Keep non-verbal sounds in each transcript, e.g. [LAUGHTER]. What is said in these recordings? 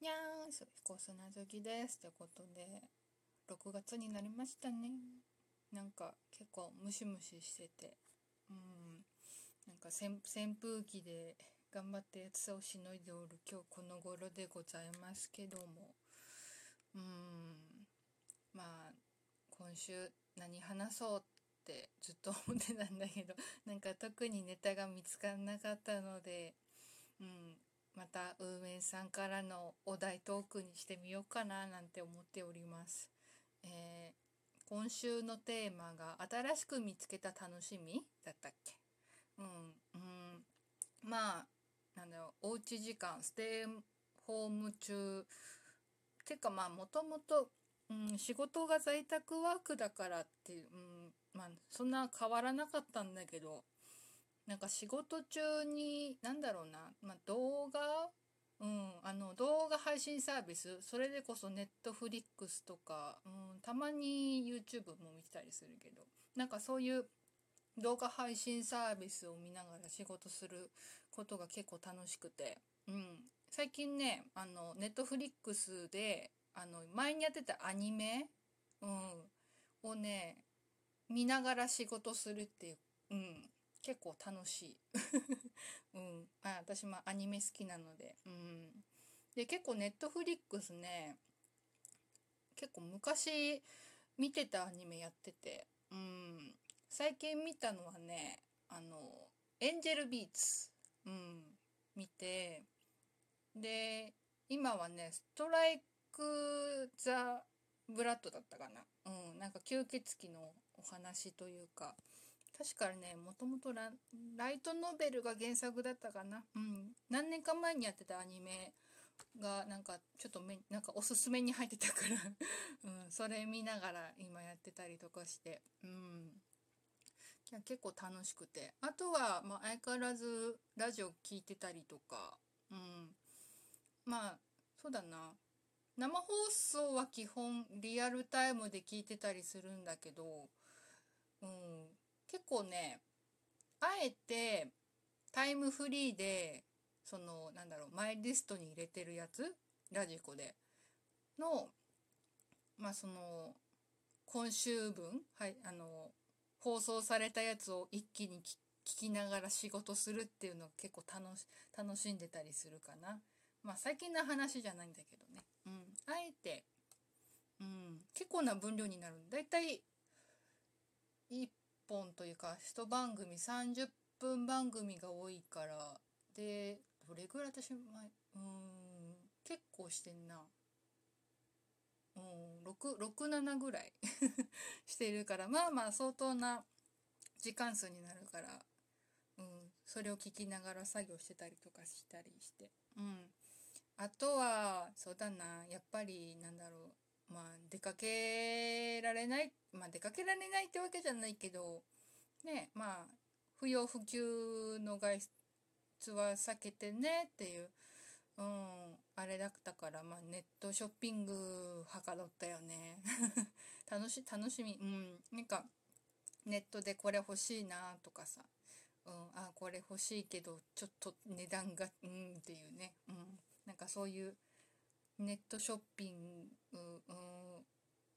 にゃーん、す彦砂好きです。ってことで、6月になりましたね。なんか結構ムシムシしてて、うん、なんか扇風機で頑張って暑さをしのいでおる今日この頃でございますけども、うん、まあ、今週何話そうってずっと思ってたんだけど、なんか特にネタが見つからなかったので、うん、また運営さんからのお題トークにしてみようかななんて思っております。えー、今週のテーマが「新しく見つけた楽しみ」だったっけ？うん、うん、まあなんだろうおうち時間ステイホーム中。てかまあもともと仕事が在宅ワークだからっていう、うん、まあそんな変わらなかったんだけど。なんか仕事中に何だろうな、まあ、動画？うん、あの動画配信サービス？それでこそネットフリックスとか、うん、たまに YouTube も見てたりするけど。なんかそういう動画配信サービスを見ながら仕事することが結構楽しくて、うん、最近ねあのネットフリックスであの前にやってたアニメ、うん、をね見ながら仕事するっていう、うん、結構楽しい、[LAUGHS] うん、あ私もアニメ好きなので,、うん、で結構ネットフリックスね結構昔見てたアニメやってて、うん、最近見たのはねあのエンジェルビーツ、うん、見て。で今はねストライク・ザ・ブラッドだったかな、うん、なんか吸血鬼のお話というか。確かねもともとライトノベルが原作だったかな、うん、何年か前にやってたアニメがなんかちょっとめなんかおすすめに入ってたから。[LAUGHS] うん、それ見ながら今やってたりとかして、うん、いや結構楽しくて。あとは、まあ、相変わらずラジオ聴いてたりとか、うん、まあそうだな。生放送は基本リアルタイムで聞いてたりするんだけど、うん、結構ねあえてタイムフリーでそのなんだろうマイリストに入れてるやつ？ラジコでのまあその今週分はいあの放送されたやつを一気に聞きながら仕事するっていうのを結構楽し楽しんでたりするかな。まあ最近の話じゃないんだけどね。うん。あえて、うん、結構な分量になる。だいたい1本というか一番組30分番組が多いからでどれぐらい私前うん結構してんな。67ぐらい [LAUGHS] してるからまあまあ相当な時間数になるから、うん、それを聞きながら作業してたりとかしたりして、うん、あとはそうだなやっぱりなんだろう。まあ出かけられないまあ出かけられないってわけじゃないけどねまあ不要不急の外出は避けてねっていう、うん、あれだったからまあネットショッピングはかどったよね。[LAUGHS] 楽し楽しみうんなんかネットでこれ欲しいなとかさ、うん、あこれ欲しいけどちょっと値段がうんっていうね、うん、なんかそういうネットショッピング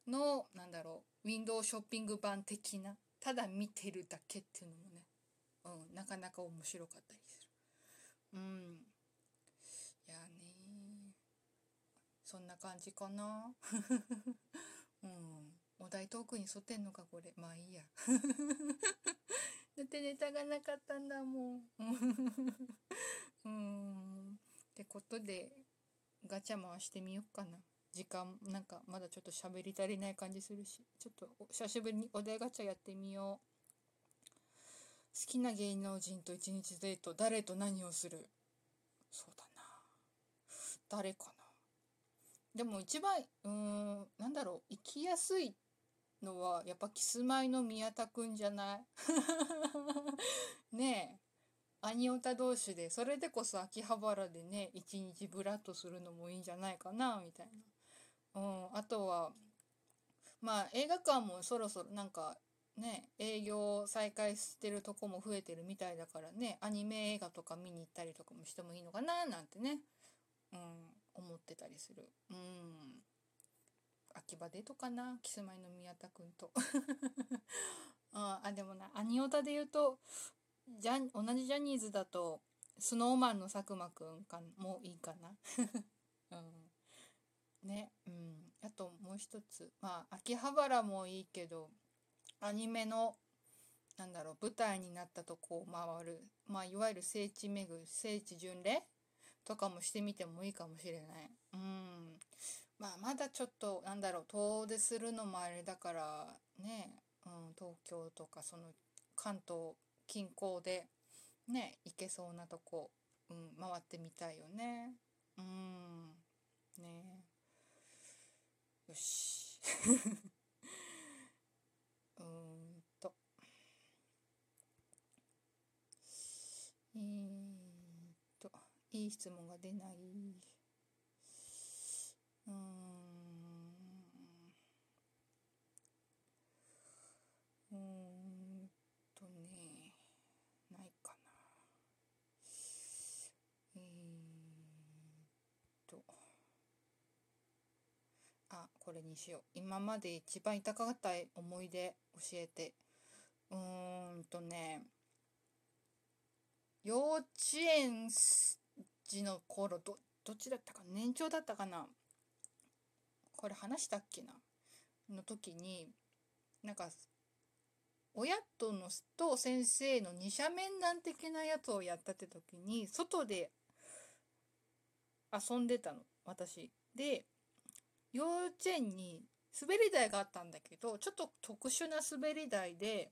のなんだろうウィンドウショッピング版的なただ見てるだけっていうのもね、うん、なかなか面白かったりする。うん。いやねそんな感じかな。[LAUGHS] うん。お題トークに沿ってんのかこれ。まあいいや。[LAUGHS] だってネタがなかったんだもん。[LAUGHS] うん。ってことでガチャ回してみようかな。時間なんかまだちょっと喋り足りない感じするし。ちょっと久しぶりにお題ガチャやってみよう。好きな芸能人と一日デート誰と何をする？そうだな。誰かな。でも一番うーんなんだろう。生きやすいのはやっぱキスマイの宮田くんじゃない？[LAUGHS] ねえ。アニオタ同士でそれでこそ秋葉原でね一日ブラッとするのもいいんじゃないかなみたいな、うん、あとはまあ映画館もそろそろなんかね営業再開してるとこも増えてるみたいだからねアニメ映画とか見に行ったりとかもしてもいいのかななんてね、うん、思ってたりする。うん。秋葉デートかなキスマイの宮田く [LAUGHS] んとああでもなアニオタで言うとジャ同じジャニーズだとスノーマンの佐久間くんかもいいかな。[LAUGHS] うん。ね。うん。あともう一つ。まあ秋葉原もいいけどアニメのなんだろう舞台になったとこを回る。まあいわゆる聖地巡る聖地巡礼とかもしてみてもいいかもしれない。うん。まあまだちょっとなんだろう遠出するのもあれだからね、うん、東京とかその関東近郊でね行けそうなとこ、うん、回ってみたいよね。うんね。よし。[LAUGHS] うんと。えー、っといい質問が出ないうんうんとねないかなえー、っとあこれにしよう。今まで一番痛かった思い出教えて。うーんとね幼稚園時の頃どどっちだったか年長だったかな？これ話したっけな？の時になんか親とのと先生の二者面談的なやつをやったって時に外で遊んでたの。私。で幼稚園に滑り台があったんだけどちょっと特殊な滑り台で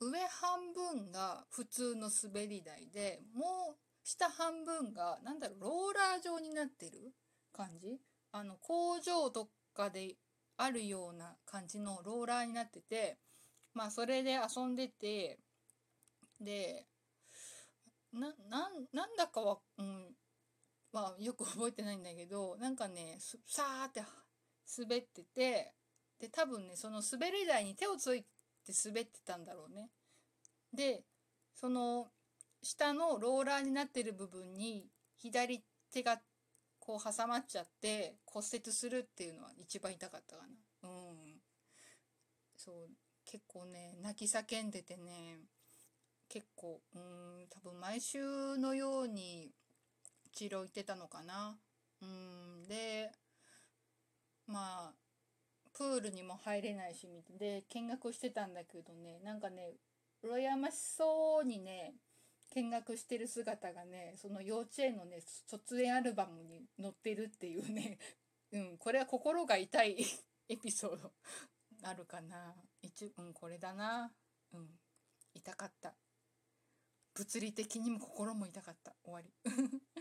上半分が普通の滑り台でもう下半分が何だろうローラー状になってる感じ？あの工場とかであるような感じのローラーになっててまあそれで遊んでてでななんだかは、うん、まあよく覚えてないんだけどなんかねさーって滑っててで多分ねその滑り台に手をついて滑ってたんだろうね。でその下のローラーになってる部分に左手がこう挟まっちゃって骨折するっていうのは一番痛かったかなうんそう結構ね泣き叫んでてね結構うん多分毎週のように治療行ってたのかな。うん。でまあプールにも入れないしで見学してたんだけどね。なんかね羨ましそうにね見学してる姿がねその幼稚園のね卒園アルバムに載ってるっていうね。[LAUGHS] うん。これは心が痛い [LAUGHS] エピソード。あるかな。一うんこれだな。うん。痛かった。物理的にも心も痛かった。終わり。[LAUGHS]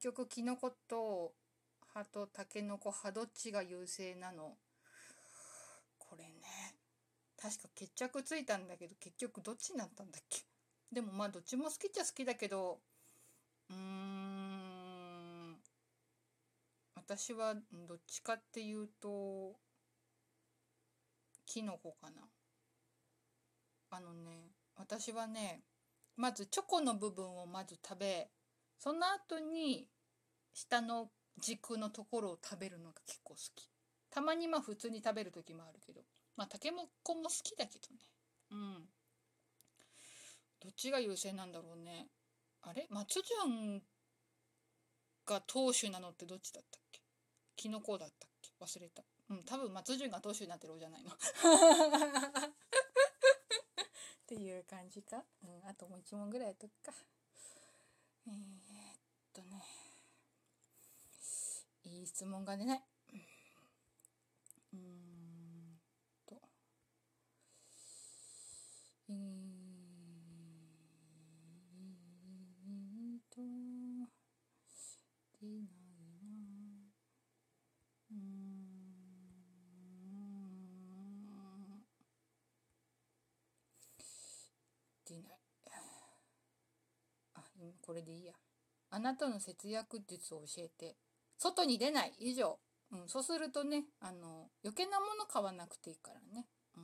局キノコと葉とタケノコ葉どっちが優勢なの？これね確か決着ついたんだけど結局どっちになったんだっけ？でもまあどっちも好きっちゃ好きだけどうーん私はどっちかっていうとキノコかな。あのね私はねまずチョコの部分をまず食べその後に下の軸のところを食べるのが結構好き。たまにまあ普通に食べる時もあるけど。まあたけのこも好きだけどね。うん。どっちが優先なんだろうね。あれ？松潤が当主なのってどっちだったっけ？キノコだったっけ？忘れた。うん多分松潤が当主になってる方じゃないの。[LAUGHS] っていう感じか、うん、あともう一問ぐらいやっとくか。えー、っとねいい質問が出ないうんと。えー、っと出ないな。うん。出ない。あ、今これでいいや。あなたの節約術を教えて。外に出ない以上。うん、そうするとねあの余計なもの買わなくていいからね、うん、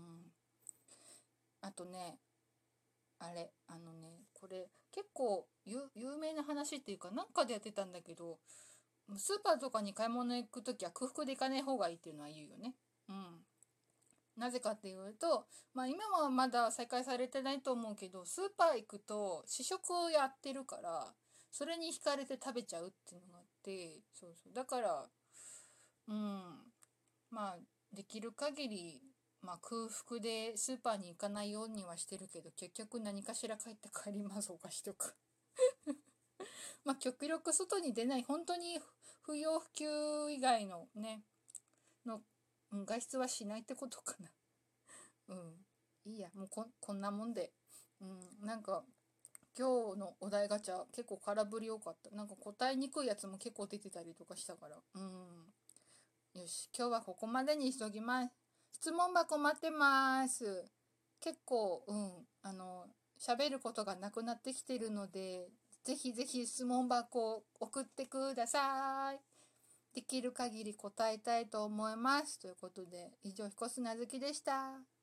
あとねあれあのねこれ結構有名な話っていうかなんかでやってたんだけどスーパーとかに買い物行く時は空腹で行かない方がいいっていうのは言うよね。うん。なぜかっていうと、まあ今はまだ再開されてないと思うけど、スーパー行くと試食をやってるから、それに惹かれて食べちゃうっていうのがて、そうそう。だから、うん。まあ、できる限り、まあ空腹でスーパーに行かないようにはしてるけど、結局何かしら帰って帰ります、お菓子とか。[LAUGHS] まあ極力外に出ない、本当に不要不急以外のね、の、外出はしないってことかな。うん。いいや、もうここんなもんで。うん、なんか、今日のお題ガチャ結構空振り多かった。なんか答えにくいやつも結構出てたりとかしたから。うん。よし、今日はここまでにしときます。質問箱待ってます。結構、うん、あの、喋ることがなくなってきてるので、ぜひぜひ質問箱送ってください。できる限り答えたいと思います。ということで、以上、彦砂月でした。